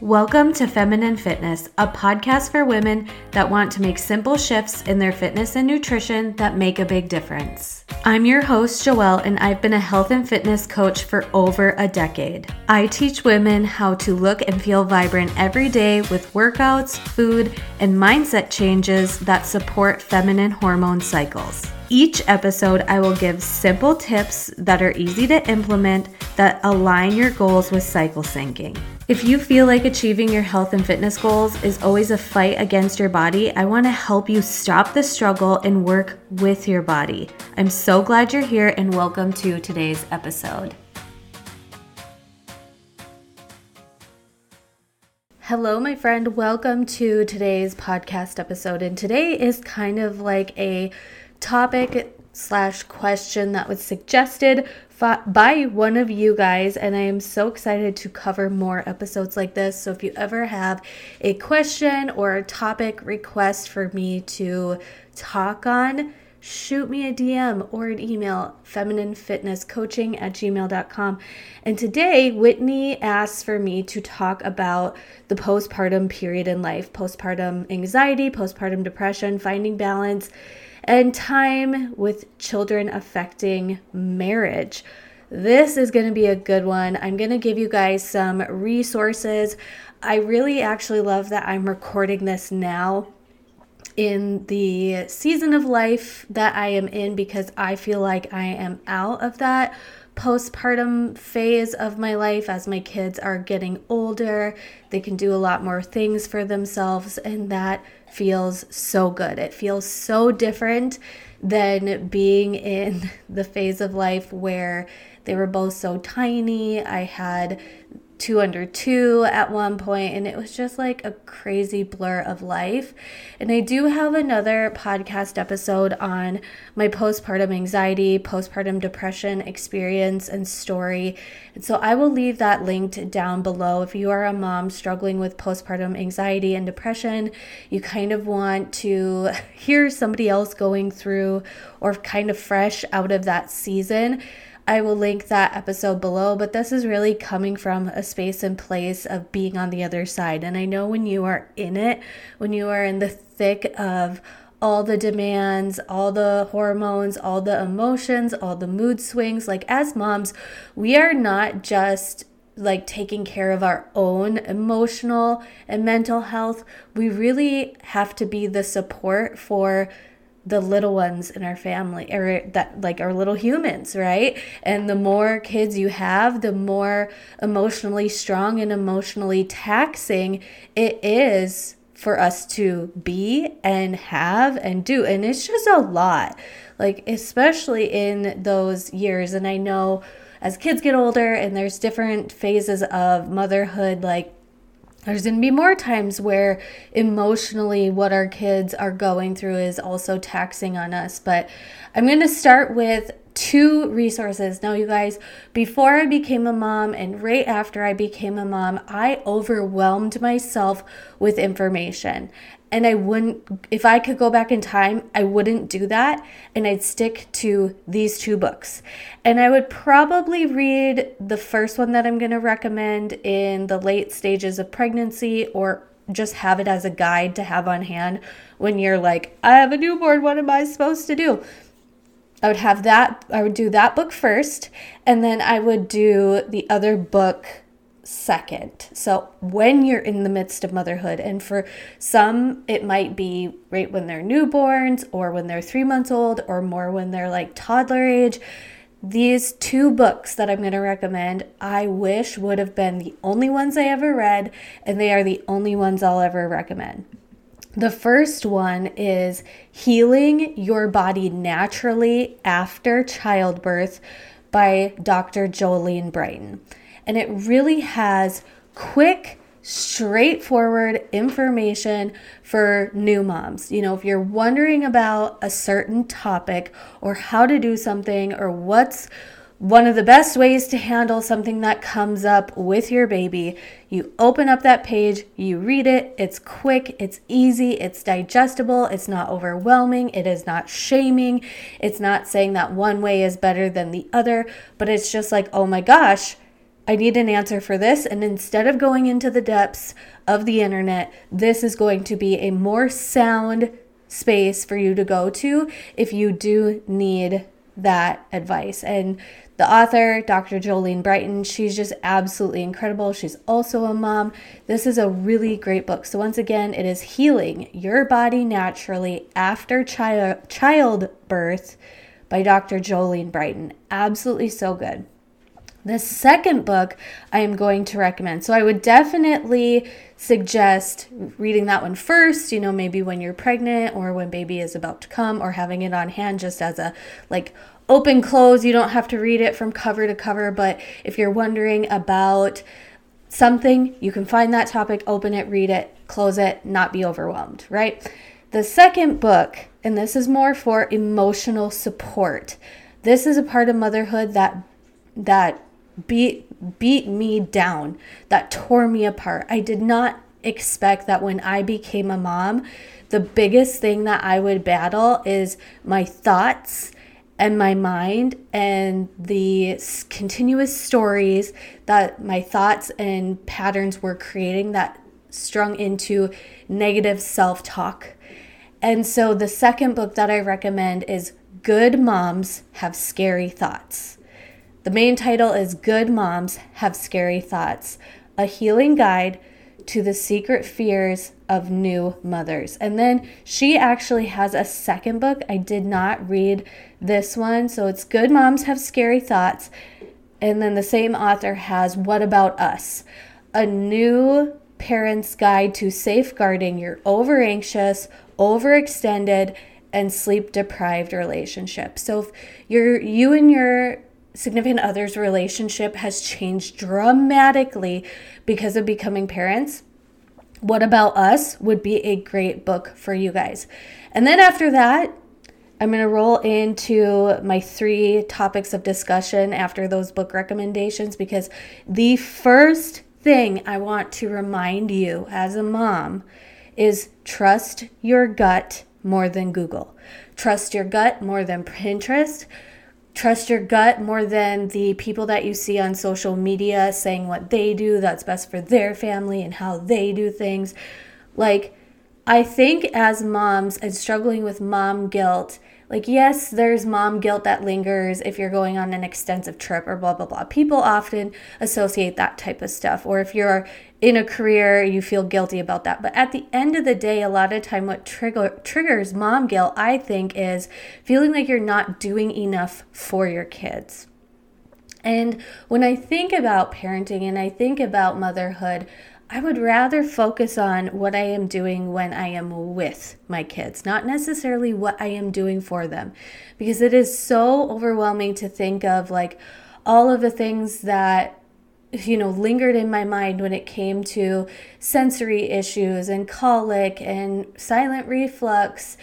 Welcome to Feminine Fitness, a podcast for women that want to make simple shifts in their fitness and nutrition that make a big difference. I'm your host, Joelle, and I've been a health and fitness coach for over a decade. I teach women how to look and feel vibrant every day with workouts, food, and mindset changes that support feminine hormone cycles. Each episode, I will give simple tips that are easy to implement that align your goals with cycle syncing. If you feel like achieving your health and fitness goals is always a fight against your body, I want to help you stop the struggle and work with your body. I'm so glad you're here and welcome to today's episode. Hello, my friend. Welcome to today's podcast episode. And today is kind of like a topic slash question that was suggested by one of you guys, and I am so excited to cover more episodes like this. So, if you ever have a question or a topic request for me to talk on, shoot me a DM or an email, femininefitnesscoaching at gmail.com. And today, Whitney asks for me to talk about the postpartum period in life postpartum anxiety, postpartum depression, finding balance and time with children affecting marriage. This is going to be a good one. I'm going to give you guys some resources. I really actually love that I'm recording this now in the season of life that I am in because I feel like I am out of that postpartum phase of my life as my kids are getting older. They can do a lot more things for themselves, and that feels so good. It feels so different than being in the phase of life where they were both so tiny. I had two under two at one point, and it was just like a crazy blur of life. And I do have another podcast episode on my postpartum anxiety, postpartum depression experience and story. And so I will leave that linked down below. If you are a mom struggling with postpartum anxiety and depression, you kind of want to hear somebody else going through or kind of fresh out of that season I will link that episode below, but this is really coming from a space and place of being on the other side. And I know when you are in it, when you are in the thick of all the demands, all the hormones, all the emotions, all the mood swings, like as moms, we are not just like taking care of our own emotional and mental health. We really have to be the support for the little ones in our family or that like our little humans right? And the more kids you have the more emotionally strong and emotionally taxing it is for us to be and have and do. And it's just a lot. Like especially in those years. And i know as kids get older and there's different phases of motherhood like there's going to be more times where emotionally what our kids are going through is also taxing on us. But I'm going to start with two resources. Now, you guys, before I became a mom and right after I became a mom, I overwhelmed myself with information and I wouldn't, if I could go back in time, I wouldn't do that. And I'd stick to these two books. And I would probably read the first one that I'm going to recommend in the late stages of pregnancy or just have it as a guide to have on hand when you're like, I have a newborn. What am I supposed to do? I would have that, I would do that book first. And then I would do the other book second. So, when you're in the midst of motherhood, and for some, it might be right when they're newborns, or when they're three months old, or more when they're like toddler age. These two books that I'm going to recommend, I wish would have been the only ones I ever read, and they are the only ones I'll ever recommend. The first one is Healing Your Body Naturally After Childbirth by Dr. Jolene Brighten and it really has quick, straightforward information for new moms. You know, if you're wondering about a certain topic or how to do something or what's one of the best ways to handle something that comes up with your baby, you open up that page, you read it, it's quick, it's easy, it's digestible, it's not overwhelming, it is not shaming, it's not saying that one way is better than the other, but it's just like, oh my gosh, I need an answer for this. And instead of going into the depths of the internet, this is going to be a more sound space for you to go to if you do need that advice. And the author, Dr. Jolene Brighten, she's just absolutely incredible. She's also a mom. This is a really great book. So, once again, it is Healing Your Body Naturally After Child- Childbirth by Dr. Jolene Brighten. Absolutely so good. The second book I am going to recommend. So I would definitely suggest reading that one first, you know, maybe when you're pregnant or when baby is about to come or having it on hand just as a like open close. You don't have to read it from cover to cover, but if you're wondering about something, you can find that topic, open it, read it, close it, not be overwhelmed, right? The second book, and this is more for emotional support. This is a part of motherhood that that beat beat me down, that tore me apart. I did not expect that when I became a mom, the biggest thing that I would battle is my thoughts and my mind and the continuous stories that my thoughts and patterns were creating that strung into negative self talk. And so the second book that I recommend is Good Moms Have Scary Thoughts. The main title is Good Moms Have Scary Thoughts A Healing Guide to the Secret Fears of New Mothers. And then she actually has a second book. I did not read this one. So it's Good Moms Have Scary Thoughts. And then the same author has What About Us? A new parent's guide to safeguarding your over anxious, overextended, and sleep deprived relationship. So if you're you and your significant other's relationship has changed dramatically because of becoming parents, What About Us would be a great book for you guys. And then after that, I'm going to roll into my three topics of discussion after those book recommendations because the first thing I want to remind you as a mom is trust your gut more than Google. Trust your gut more than Pinterest trust your gut more than the people that you see on social media saying what they do that's best for their family and how they do things. Like, I think as moms and struggling with mom guilt, like, yes, there's mom guilt that lingers if you're going on an extensive trip or blah, blah, blah. People often associate that type of stuff. Or if you're in a career, you feel guilty about that. But at the end of the day, a lot of time, what trigger, triggers mom guilt, I think, is feeling like you're not doing enough for your kids. And when I think about parenting and I think about motherhood, I would rather focus on what I am doing when I am with my kids, not necessarily what I am doing for them, because it is so overwhelming to think of like all of the things that you know lingered in my mind when it came to sensory issues and colic and silent reflux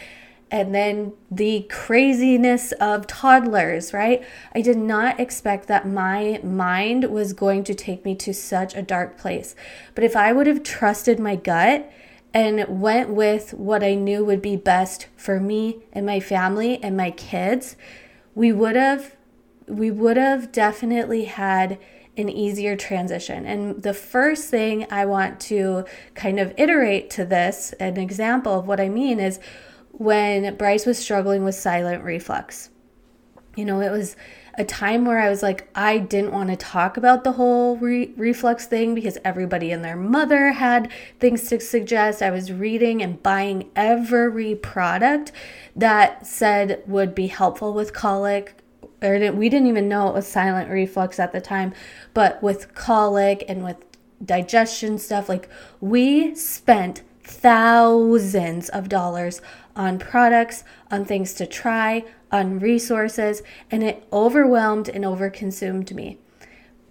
and then the craziness of toddlers, right? I did not expect that my mind was going to take me to such a dark place. But if I would have trusted my gut and went with what I knew would be best for me and my family and my kids, we would have we would have definitely had an easier transition. And the first thing I want to kind of iterate to this, an example of what I mean is when Bryce was struggling with silent reflux. You know, it was a time where I was like, I didn't want to talk about the whole re- reflux thing because everybody and their mother had things to suggest. I was reading and buying every product that said would be helpful with colic. Or we didn't even know it was silent reflux at the time, but with colic and with digestion stuff, like we spent thousands of dollars on products, on things to try, on resources, and it overwhelmed and overconsumed me.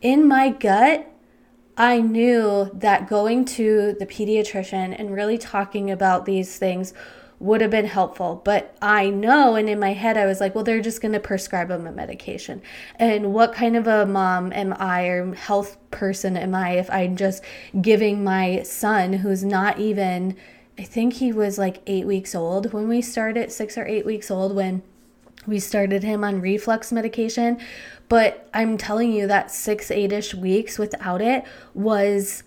In my gut, I knew that going to the pediatrician and really talking about these things would have been helpful. But I know, and in my head, I was like, well, they're just going to prescribe them a medication. And what kind of a mom am I or health person am I if I'm just giving my son, who's not even I think he was like eight weeks old when we started, six or eight weeks old when We started him on reflux medication, but I'm telling you that six, eight ish weeks without it was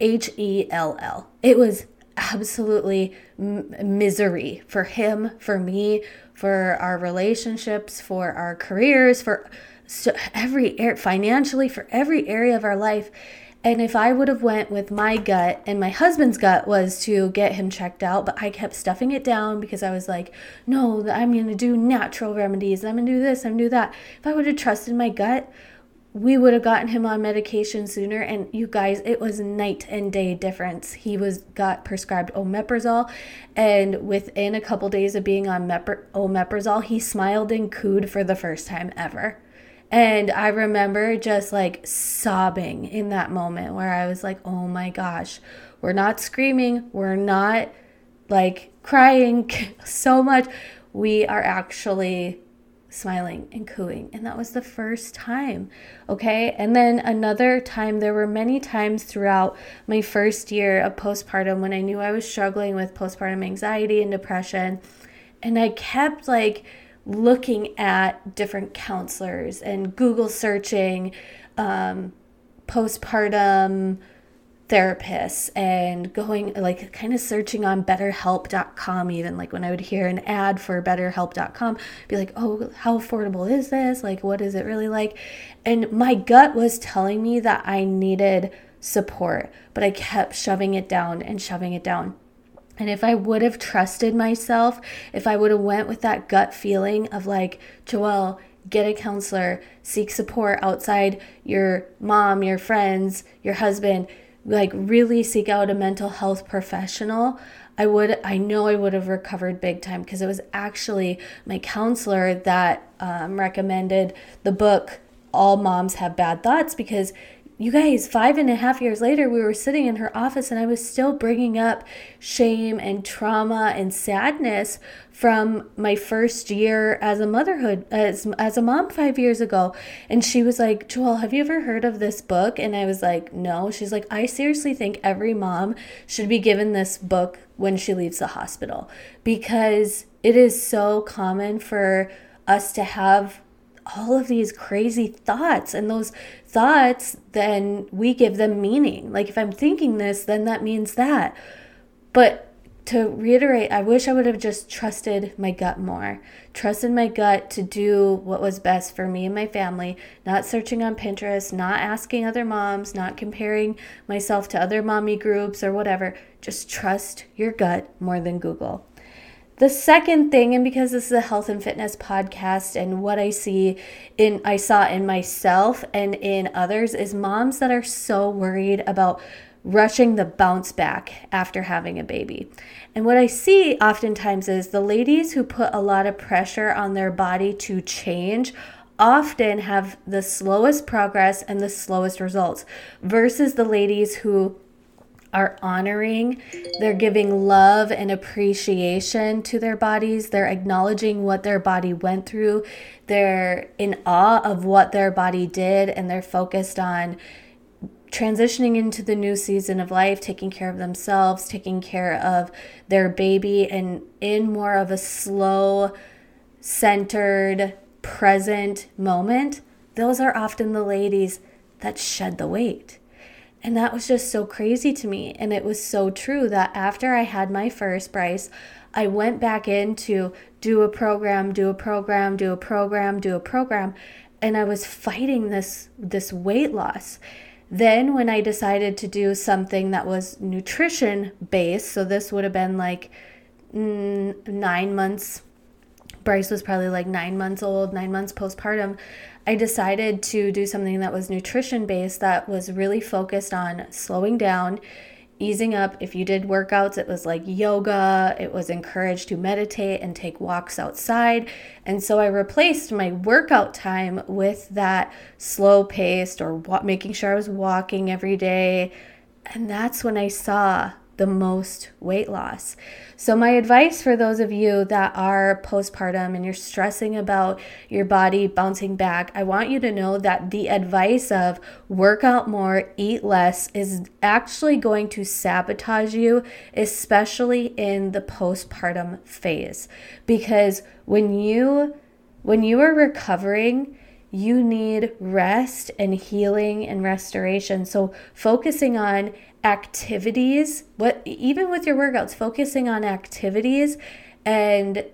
H E L L. It was absolutely m- misery for him, for me, for our relationships, for our careers, for so every area financially, for every area of our life. And if I would have went with my gut and my husband's gut was to get him checked out, but I kept stuffing it down because I was like, no, I'm going to do natural remedies. I'm going to do this, I'm going to do that. If I would have trusted my gut, we would have gotten him on medication sooner and you guys it was night and day difference. He was got prescribed omeprazole and within a couple days of being on Mepr- omeprazole he smiled and cooed for the first time ever. And i remember just like sobbing in that moment where i was like oh my gosh we're not screaming we're not like crying so much. We are actually smiling and cooing. And that was the first time. Okay. And then another time, there were many times throughout my first year of postpartum when I knew I was struggling with postpartum anxiety and depression. And I kept like looking at different counselors and Google searching um, postpartum therapists and going like kind of searching on betterhelp.com even like when i would hear an ad for betterhelp.com be like oh how affordable is this? Like what is it really like? And my gut was telling me that i needed support but i kept shoving it down and shoving it down. And if i would have trusted myself if i would have went with that gut feeling of like joelle get a counselor seek support outside your mom your friends your husband like really seek out a mental health professional i would i know i would have recovered big time because it was actually my counselor that um, recommended the book all moms have bad thoughts because you guys, five and a half years later, we were sitting in her office and I was still bringing up shame and trauma and sadness from my first year as a motherhood, as, as a mom five years ago. And she was like, Joel, have you ever heard of this book? And I was like, no. She's like, I seriously think every mom should be given this book when she leaves the hospital because it is so common for us to have all of these crazy thoughts and those thoughts then we give them meaning. Like if i'm thinking this then that means that. But to reiterate i wish i would have just trusted my gut more. Trusted my gut to do what was best for me and my family. Not searching on pinterest not asking other moms not comparing myself to other mommy groups or whatever. Just trust your gut more than google the second thing, and because this is a health and fitness podcast, and what I see in I saw in myself and in others is moms that are so worried about rushing the bounce back after having a baby. And what I see oftentimes is the ladies who put a lot of pressure on their body to change often have the slowest progress and the slowest results versus the ladies who are honoring, they're giving love and appreciation to their bodies, they're acknowledging what their body went through, they're in awe of what their body did, and they're focused on transitioning into the new season of life, taking care of themselves, taking care of their baby, and in more of a slow, centered, present moment. Those are often the ladies that shed the weight and that was just so crazy to me. And it was so true that after I had my first Bryce, I went back in to do a program, do a program, do a program, do a program, and I was fighting this this weight loss. Then when I decided to do something that was nutrition based, so this would have been like mm, 9 months Bryce was probably like 9 months old, 9 months postpartum. I decided to do something that was nutrition based, that was really focused on slowing down, easing up. If you did workouts, it was like yoga, it was encouraged to meditate and take walks outside. And so I replaced my workout time with that slow paced or wa- making sure I was walking every day. And that's when I saw the most weight loss. So, my advice for those of you that are postpartum and you're stressing about your body bouncing back, I want you to know that the advice of work out more, eat less is actually going to sabotage you, especially in the postpartum phase. Because when you when you are recovering, you need rest and healing and restoration. So focusing on activities, what even with your workouts, focusing on activities and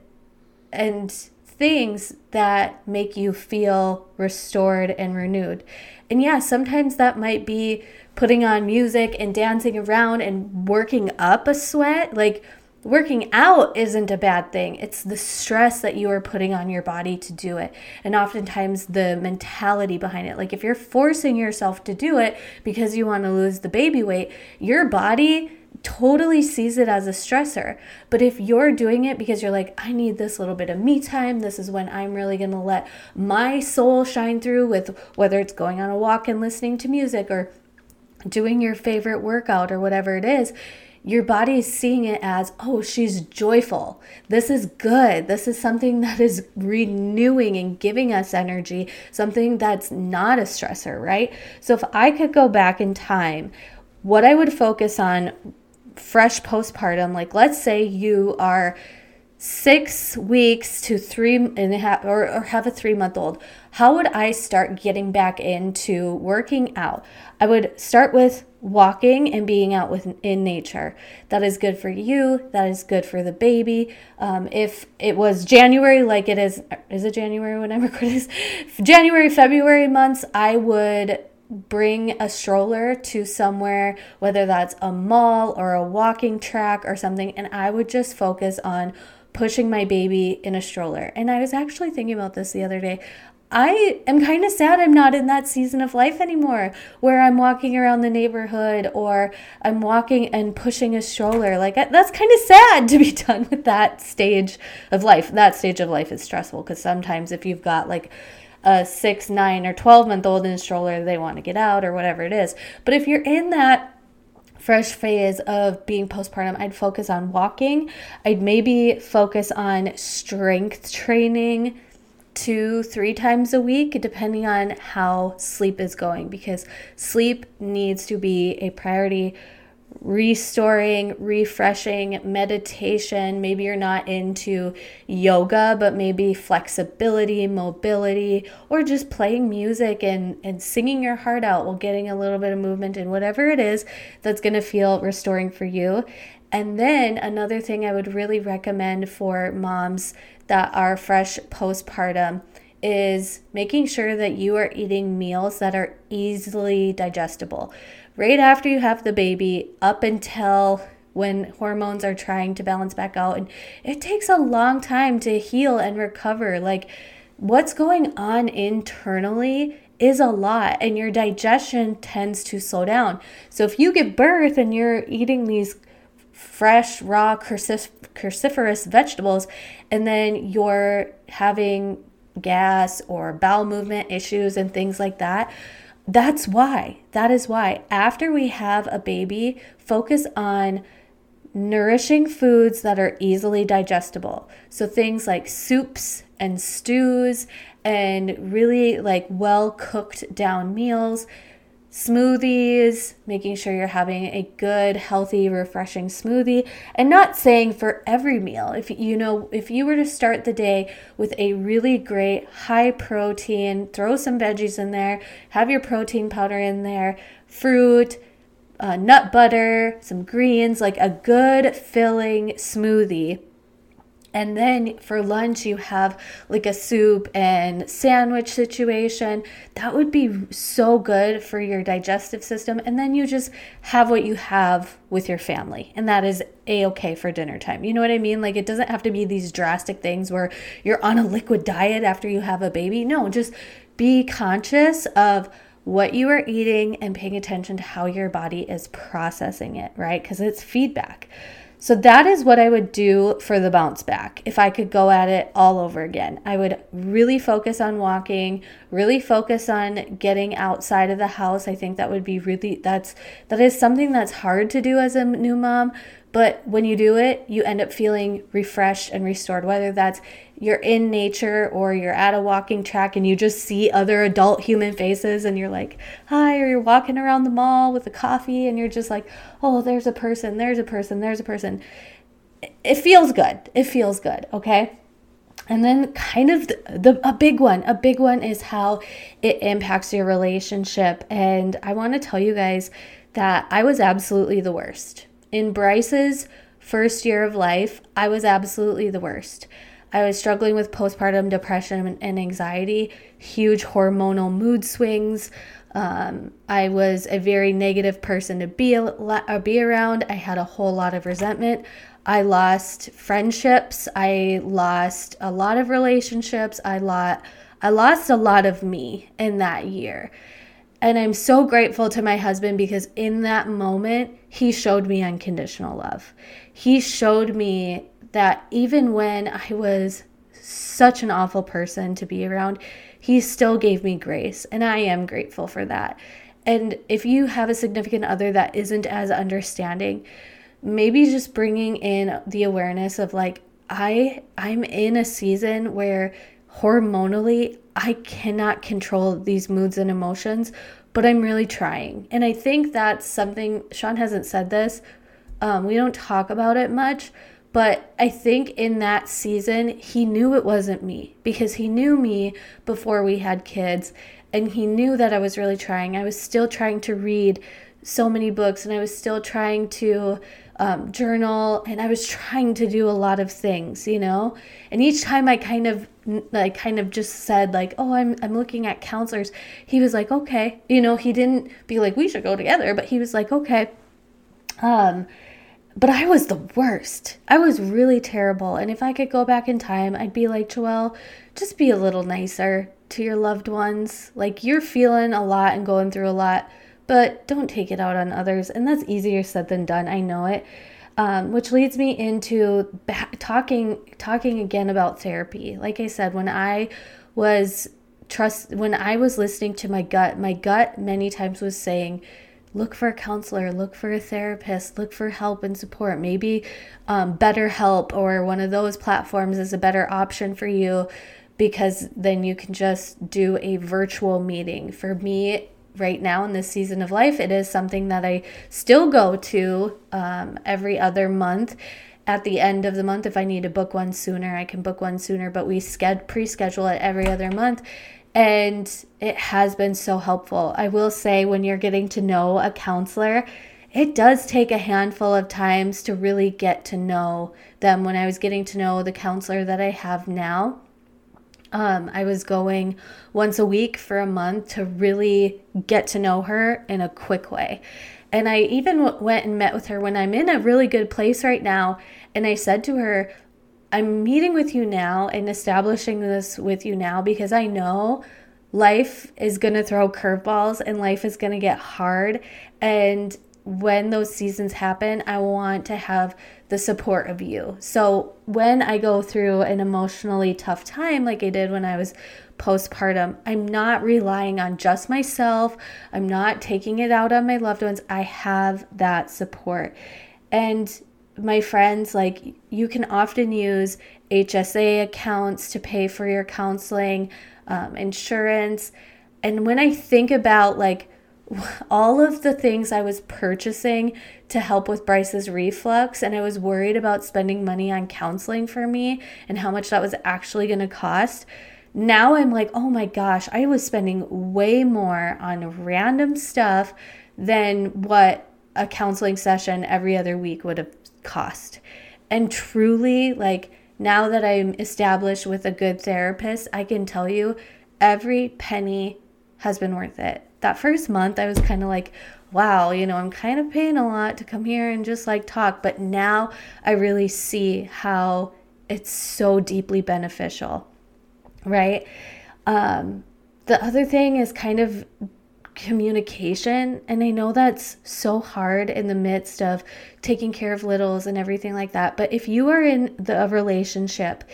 and things that make you feel restored and renewed. And yeah, sometimes that might be putting on music and dancing around and working up a sweat. Like working out isn't a bad thing. It's the stress that you are putting on your body to do it. And oftentimes the mentality behind it. Like if you're forcing yourself to do it because you want to lose the baby weight, your body totally sees it as a stressor. But if you're doing it because you're like, I need this little bit of me time, this is when I'm really going to let my soul shine through with whether it's going on a walk and listening to music or doing your favorite workout or whatever it is, your body is seeing it as, oh, she's joyful. This is good. This is something that is renewing and giving us energy, something that's not a stressor, right? So if I could go back in time, what I would focus on fresh postpartum, like let's say you are six weeks to three and a half or, or have a three month old how would i start getting back into working out i would start with walking and being out with in nature. That is good for you. That is good for the baby. Um, if it was january like it is is it january? When i record this january february months i would bring a stroller to somewhere, whether that's a mall or a walking track or something, and I would just focus on pushing my baby in a stroller. And I was actually thinking about this the other day. I am kind of sad I'm not in that season of life anymore where I'm walking around the neighborhood or I'm walking and pushing a stroller. Like, that's kind of sad to be done with that stage of life. That stage of life is stressful because sometimes if you've got like a six, nine, or 12 month old in a stroller, they want to get out or whatever it is. But if you're in that fresh phase of being postpartum, I'd focus on walking. I'd maybe focus on strength training two, three times a week, depending on how sleep is going, because sleep needs to be a priority restoring, refreshing, meditation. Maybe you're not into yoga, but maybe flexibility, mobility, or just playing music and, and singing your heart out while getting a little bit of movement in whatever it is that's going to feel restoring for you. And then another thing I would really recommend for moms that are fresh postpartum is making sure that you are eating meals that are easily digestible right after you have the baby up until when hormones are trying to balance back out. And it takes a long time to heal and recover. Like, what's going on internally is a lot, and your digestion tends to slow down. So, if you give birth and you're eating these fresh, raw, cruciferous vegetables, and then you're having gas or bowel movement issues and things like that, that's why. That is why. After we have a baby, focus on nourishing foods that are easily digestible. So things like soups and stews and really like well cooked down meals smoothies, making sure you're having a good, healthy, refreshing smoothie, and not saying for every meal. If you know, if you were to start the day with a really great high protein, throw some veggies in there, have your protein powder in there, fruit, uh, nut butter, some greens, like a good filling smoothie and then for lunch, you have like a soup and sandwich situation. That would be so good for your digestive system. And then you just have what you have with your family. And that is a okay for dinner time. You know what I mean? Like it doesn't have to be these drastic things where you're on a liquid diet after you have a baby. No, just be conscious of what you are eating and paying attention to how your body is processing it, right? Because it's feedback. So that is what I would do for the bounce back if I could go at it all over again. I would really focus on walking, really focus on getting outside of the house. I think that would be really that's that is something that's hard to do as a new mom, but when you do it, you end up feeling refreshed and restored, whether that's you're in nature or you're at a walking track and you just see other adult human faces and you're like, hi, or you're walking around the mall with a coffee and you're just like, oh, there's a person, there's a person, there's a person. It feels good. It feels good, okay? And then, kind of the, the, a big one, a big one is how it impacts your relationship. And I want to tell you guys that I was absolutely the worst. In Bryce's first year of life, I was absolutely the worst. I was struggling with postpartum depression and anxiety, huge hormonal mood swings. Um, I was a very negative person to be, a, be around. I had a whole lot of resentment. I lost friendships. I lost a lot of relationships. I lost I lost a lot of me in that year. And I'm so grateful to my husband because in that moment, he showed me unconditional love. He showed me that even when I was such an awful person to be around, he still gave me grace. And I am grateful for that. And if you have a significant other that isn't as understanding, maybe just bringing in the awareness of like, I I'm in a season where hormonally I cannot control these moods and emotions, but I'm really trying. And I think that's something Sean hasn't said this. Um, we don't talk about it much, but I think in that season, he knew it wasn't me because he knew me before we had kids and he knew that I was really trying. I was still trying to read so many books and I was still trying to um, journal and I was trying to do a lot of things, you know? And each time I kind of like kind of just said like, "Oh, I'm I'm looking at counselors." He was like, "Okay." You know, he didn't be like, "We should go together," but he was like, "Okay." Um but I was the worst. I was really terrible. And if I could go back in time, I'd be like, Joelle, just be a little nicer to your loved ones. Like, you're feeling a lot and going through a lot, but don't take it out on others. And that's easier said than done. I know it. Um, which leads me into back, talking talking again about therapy. Like I said, when I was trust when I was listening to my gut, my gut many times was saying, look for a counselor, look for a therapist, look for help and support. Maybe um, BetterHelp or one of those platforms is a better option for you because then you can just do a virtual meeting. For me, right now in this season of life, it is something that I still go to um, every other month. At the end of the month, if I need to book one sooner, I can book one sooner, but we sched- pre schedule it every other month and it has been so helpful. I will say, when you're getting to know a counselor, it does take a handful of times to really get to know them. When I was getting to know the counselor that I have now, um, I was going once a week for a month to really get to know her in a quick way. And I even w- went and met with her when I'm in a really good place right now. And I said to her, I'm meeting with you now and establishing this with you now because I know life is going to throw curveballs and life is going to get hard. And when those seasons happen, I want to have the support of you. So when I go through an emotionally tough time, like I did when I was postpartum, I'm not relying on just myself. I'm not taking it out on my loved ones. I have that support. And my friends, like you can often use HSA accounts to pay for your counseling, um, insurance. And when I think about like all of the things I was purchasing to help with Bryce's reflux, and I was worried about spending money on counseling for me and how much that was actually going to cost. Now I'm like, oh my gosh, I was spending way more on random stuff than what a counseling session every other week would have cost. And truly, like now that I'm established with a good therapist, I can tell you every penny has been worth it. That first month, I was kind of like, wow, you know, I'm kind of paying a lot to come here and just like talk. But now I really see how it's so deeply beneficial, right? Um, the other thing is kind of communication. And I know that's so hard in the midst of taking care of littles and everything like that. But if you are in the relationship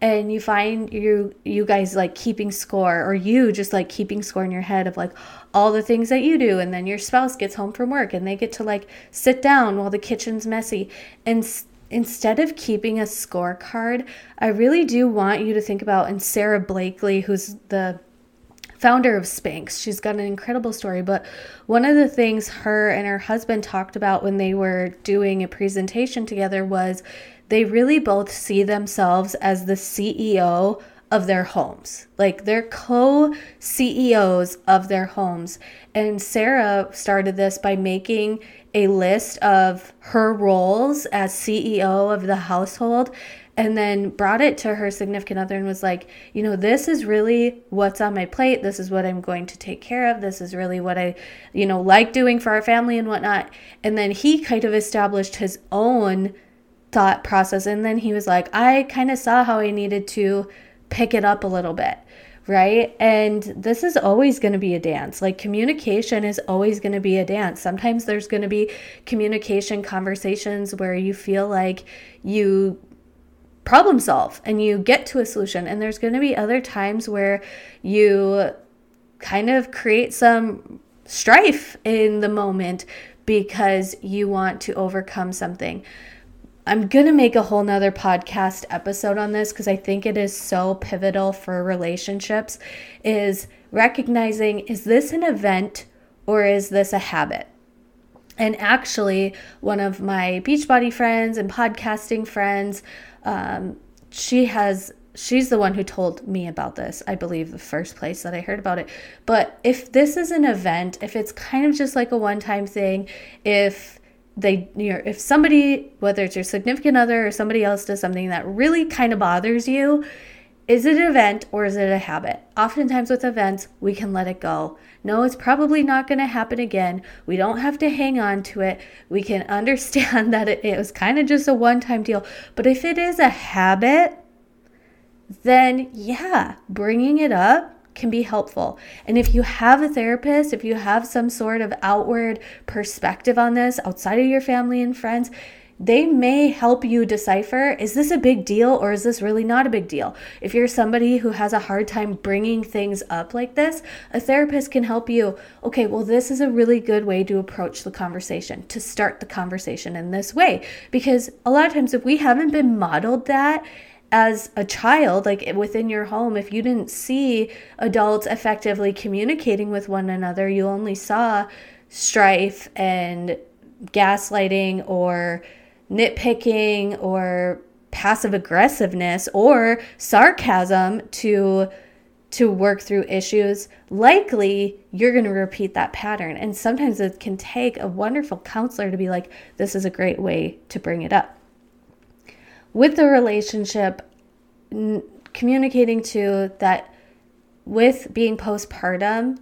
and you find you you guys like keeping score or you just like keeping score in your head of like all the things that you do and then your spouse gets home from work and they get to like sit down while the kitchen's messy and instead of keeping a scorecard i really do want you to think about and Sara blakely who's the founder of Spanx. She's got an incredible story. But one of the things her and her husband talked about when they were doing a presentation together was they really both see themselves as the CEO of their homes. Like they're co CEOs of their homes. And Sara started this by making a list of her roles as CEO of the household and then brought it to her significant other and was like, you know, this is really what's on my plate. This is what I'm going to take care of. This is really what I, you know, like doing for our family and whatnot. And then he kind of established his own thought process. And then he was like, I kind of saw how I needed to pick it up a little bit right? And this is always going to be a dance. Like communication is always going to be a dance. Sometimes there's going to be communication conversations where you feel like you problem solve and you get to a solution. And there's going to be other times where you kind of create some strife in the moment because you want to overcome something. I'm going to make a whole nother podcast episode on this because I think it is so pivotal for relationships is recognizing is this an event or is this a habit? And actually, one of my Beachbody friends and podcasting friends, um, she has she's the one who told me about this i believe the first place that i heard about it but if this is an event if it's kind of just like a one time thing if they you know if somebody whether it's your significant other or somebody else does something that really kind of bothers you is it an event or is it a habit? Oftentimes with events we can let it go. No it's probably not going to happen again. We don't have to hang on to it. We can understand that it, it was kind of just a one-time deal. But if it is a habit then yeah bringing it up can be helpful. And if you have a therapist, if you have some sort of outward perspective on this outside of your family and friends, they may help you decipher is this a big deal or is this really not a big deal? If you're somebody who has a hard time bringing things up like this, a therapist can help you. Okay, well, this is a really good way to approach the conversation, to start the conversation in this way. Because a lot of times, if we haven't been modeled that, as a child, like eh, within your home, if you didn't see adults effectively communicating with one another, you only saw strife and gaslighting or nitpicking or passive aggressiveness or sarcasm to to work through issues likely you're going to repeat that pattern. And sometimes it can take a wonderful counselor to be like this is a great way to bring it up with the relationship, n- communicating to that with being postpartum,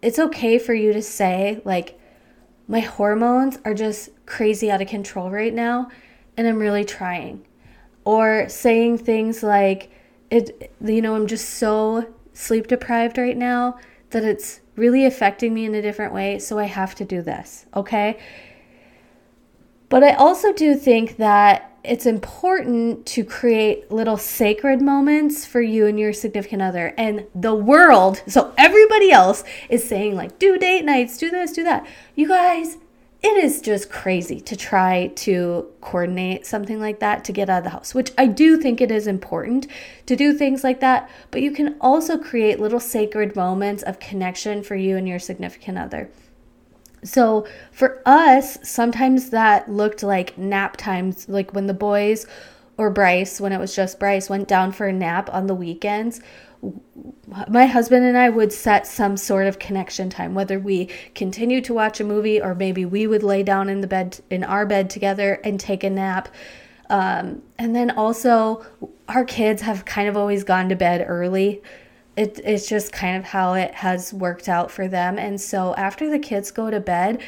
it's okay for you to say, like, my hormones are just crazy out of control right now, and I'm really trying. Or saying things like, it, you know, I'm just so sleep deprived right now that it's really affecting me in a different way, so I have to do this, okay? But I also do think that it's important to create little sacred moments for you and your significant other and the world. So everybody else is saying, like, do date nights, do this, do that. You guys, it is just crazy to try to coordinate something like that to get out of the house, which I do think it is important to do things like that. But you can also create little sacred moments of connection for you and your significant other. So for us, sometimes that looked like nap times, like when the boys or Bryce, when it was just Bryce, went down for a nap on the weekends. My husband and I would set some sort of connection time, whether we continue to watch a movie or maybe we would lay down in the bed, in our bed together and take a nap. Um, and then also, our kids have kind of always gone to bed early it, it's just kind of how it has worked out for them. And so after the kids go to bed,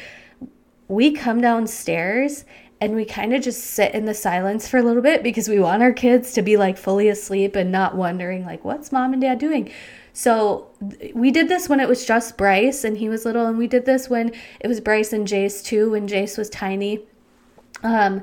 we come downstairs and we kind of just sit in the silence for a little bit because we want our kids to be like fully asleep and not wondering like what's mom and dad doing so we did this when it was just bryce and he was little and we did this when it was bryce and jace too when jace was tiny um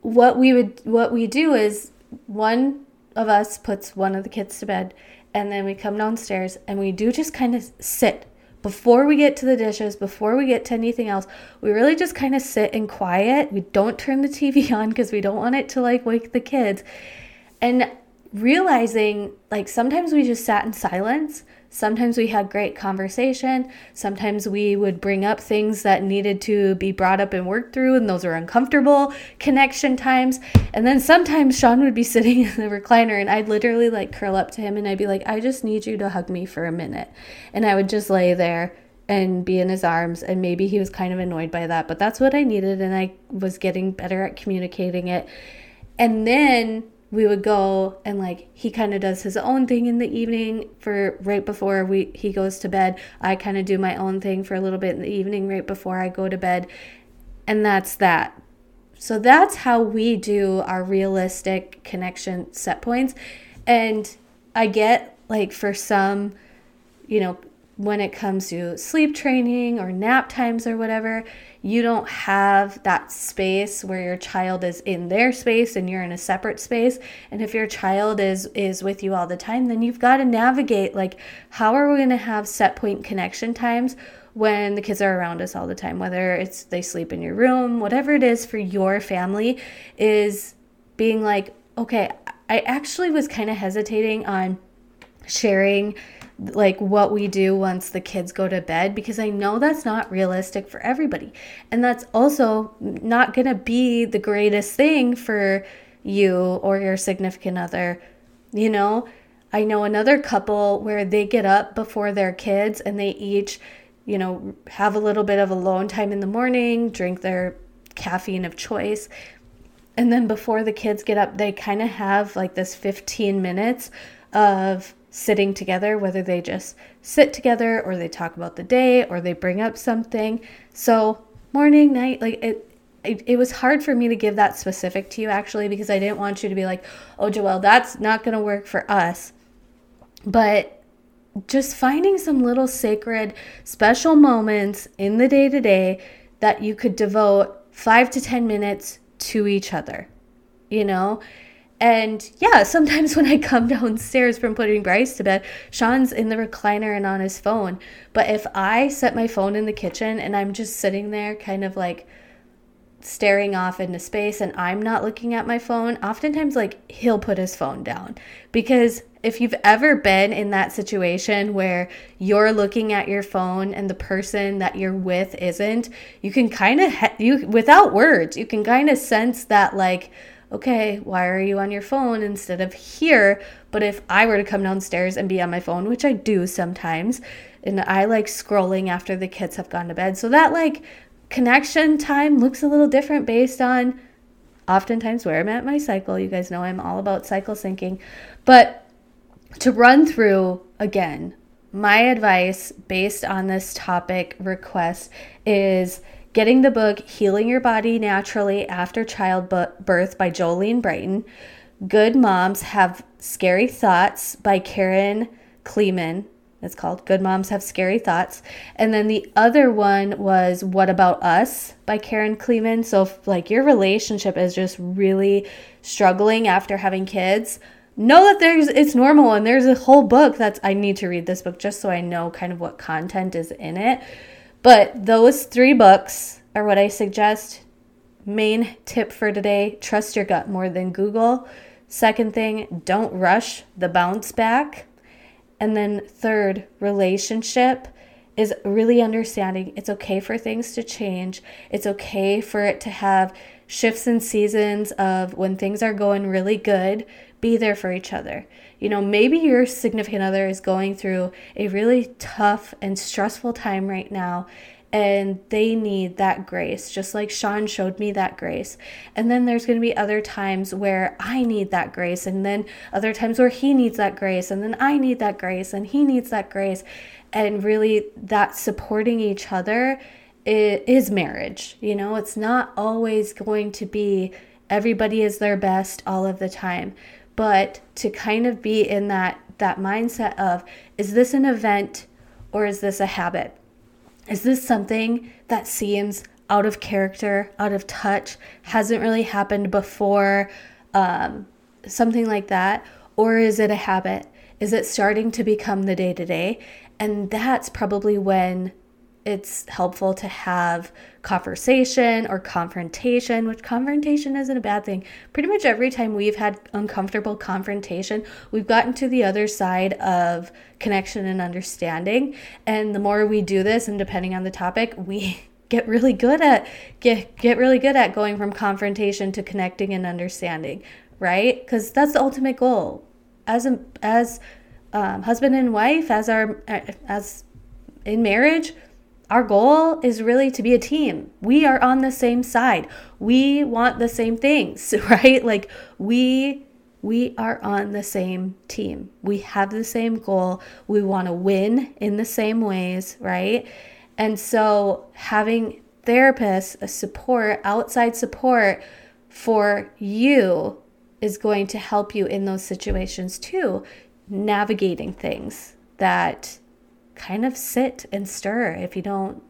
what we would what we do is one of us puts one of the kids to bed and then we come downstairs and we do just kind of sit before we get to the dishes, before we get to anything else, we really just kind of sit in quiet. We don't turn the TV on because we don't want it to like wake the kids. And realizing like sometimes we just sat in silence Sometimes we had great conversation. Sometimes we would bring up things that needed to be brought up and worked through, and those are uncomfortable connection times. And then sometimes Sean would be sitting in the recliner, and I'd literally like curl up to him and I'd be like, I just need you to hug me for a minute. And I would just lay there and be in his arms. And maybe he was kind of annoyed by that, but that's what I needed. And I was getting better at communicating it. And then we would go and like he kind of does his own thing in the evening for right before we he goes to bed. I kind of do my own thing for a little bit in the evening right before i go to bed. And that's that. So that's how we do our realistic connection set points. And i get like for some you know when it comes to sleep training or nap times or whatever, you don't have that space where your child is in their space and you're in a separate space. And if your child is is with you all the time, then you've got to navigate like how are we going to have set point connection times when the kids are around us all the time, whether it's they sleep in your room, whatever it is for your family is being like, okay, I actually was kind of hesitating on sharing like what we do once the kids go to bed because I know that's not realistic for everybody. And that's also not going to be the greatest thing for you or your significant other. You know, I know another couple where they get up before their kids and they each, you know, have a little bit of alone time in the morning, drink their caffeine of choice. And then before the kids get up, they kind of have like this 15 minutes of sitting together, whether they just sit together or they talk about the day or they bring up something. So, morning, night, like it, it, it was hard for me to give that specific to you actually because I didn't want you to be like, oh, Joelle, that's not going to work for us. But just finding some little sacred, special moments in the day to day that you could devote five to 10 minutes to each other, you know? And yeah, sometimes when I come downstairs from putting Bryce to bed, Sean's in the recliner and on his phone. But if I set my phone in the kitchen and I'm just sitting there kind of like staring off into space and I'm not looking at my phone, oftentimes like he'll put his phone down. Because if you've ever been in that situation where you're looking at your phone and the person that you're with isn't, you can kind of you without words, you can kind of sense that like okay, why are you on your phone instead of here? But if I were to come downstairs and be on my phone, which I do sometimes, and I like scrolling after the kids have gone to bed. So that like connection time looks a little different based on oftentimes where I'm at my cycle. You guys know I'm all about cycle syncing. But to run through again, my advice based on this topic request is Getting the book Healing Your Body Naturally After Childbirth by Jolene Brighten, Good Moms Have Scary Thoughts by Karen Kleiman. It's called Good Moms Have Scary Thoughts. And then the other one was What About Us by Karen Kleiman. So, if, like, your relationship is just really struggling after having kids, know that there's it's normal and there's a whole book that's I need to read this book just so I know kind of what content is in it. But those three books are what I suggest. Main tip for today trust your gut more than Google. Second thing, don't rush the bounce back. And then third, relationship is really understanding it's okay for things to change. It's okay for it to have shifts and seasons of when things are going really good, be there for each other. You know, maybe your significant other is going through a really tough and stressful time right now and they need that grace, just like Sean showed me that grace. And then there's going to be other times where I need that grace, and then other times where he needs that grace, and then I need that grace, and he needs that grace. And really, that supporting each other is marriage. You know, it's not always going to be everybody is their best all of the time but to kind of be in that that mindset of is this an event or is this a habit? Is this something that seems out of character out of touch hasn't really happened before um, something like that? Or is it a habit? Is it starting to become the day to day and that's probably when it's helpful to have conversation or confrontation, which confrontation isn't a bad thing. Pretty much every time we've had uncomfortable confrontation, we've gotten to the other side of connection and understanding. And the more we do this, and depending on the topic, we get really good at get get really good at going from confrontation to connecting and understanding, right? Because that's the ultimate goal. As a, as um, husband and wife, as our as in marriage, our goal is really to be a team. We are on the same side. We want the same things, right? Like we we are on the same team. We have the same goal. We want to win in the same ways, right? And so having therapists, a support, outside support for you is going to help you in those situations too, navigating things that kind of sit and stir if you don't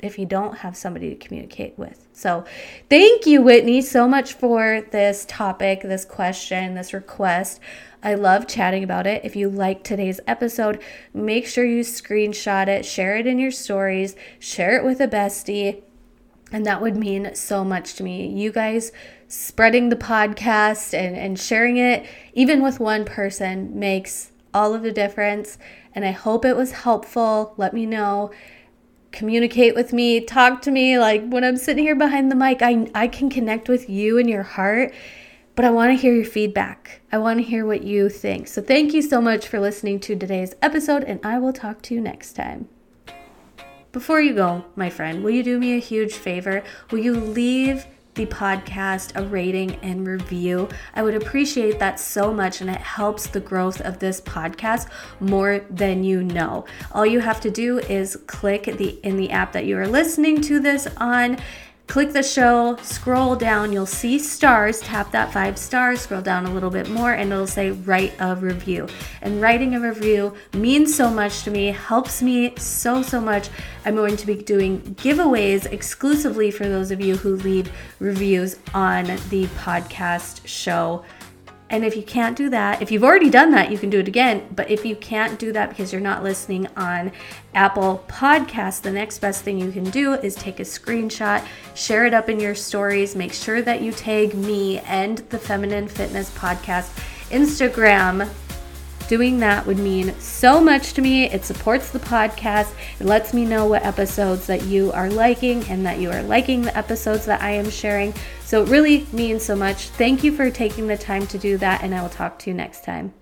if you don't have somebody to communicate with. So, thank you Whitney so much for this topic, this question, this request. I love chatting about it. If you like today's episode, make sure you screenshot it, share it in your stories, share it with a bestie. And that would mean so much to me. You guys spreading the podcast and, and sharing it, even with one person, makes all of the difference and I hope it was helpful. Let me know. Communicate with me, talk to me. Like when I'm sitting here behind the mic, I, I can connect with you and your heart, but I want to hear your feedback. I want to hear what you think. So thank you so much for listening to today's episode, and I will talk to you next time. Before you go, my friend, will you do me a huge favor? Will you leave the podcast a rating and review. I would appreciate that so much, and it helps the growth of this podcast more than you know. All you have to do is click the in the app that you are listening to this on click the show, scroll down, you'll see stars, tap that five stars, scroll down a little bit more, and it'll say write a review. And writing a review means so much to me, helps me so, so much. I'm going to be doing giveaways exclusively for those of you who leave reviews on the podcast show and if you can't do that, if you've already done that, you can do it again. But if you can't do that because you're not listening on Apple Podcasts, the next best thing you can do is take a screenshot, share it up in your stories, make sure that you tag me and the Feminine Fitness Podcast Instagram Doing that would mean so much to me. It supports the podcast. It lets me know what episodes that you are liking and that you are liking the episodes that I am sharing. So it really means so much. Thank you for taking the time to do that, and I will talk to you next time.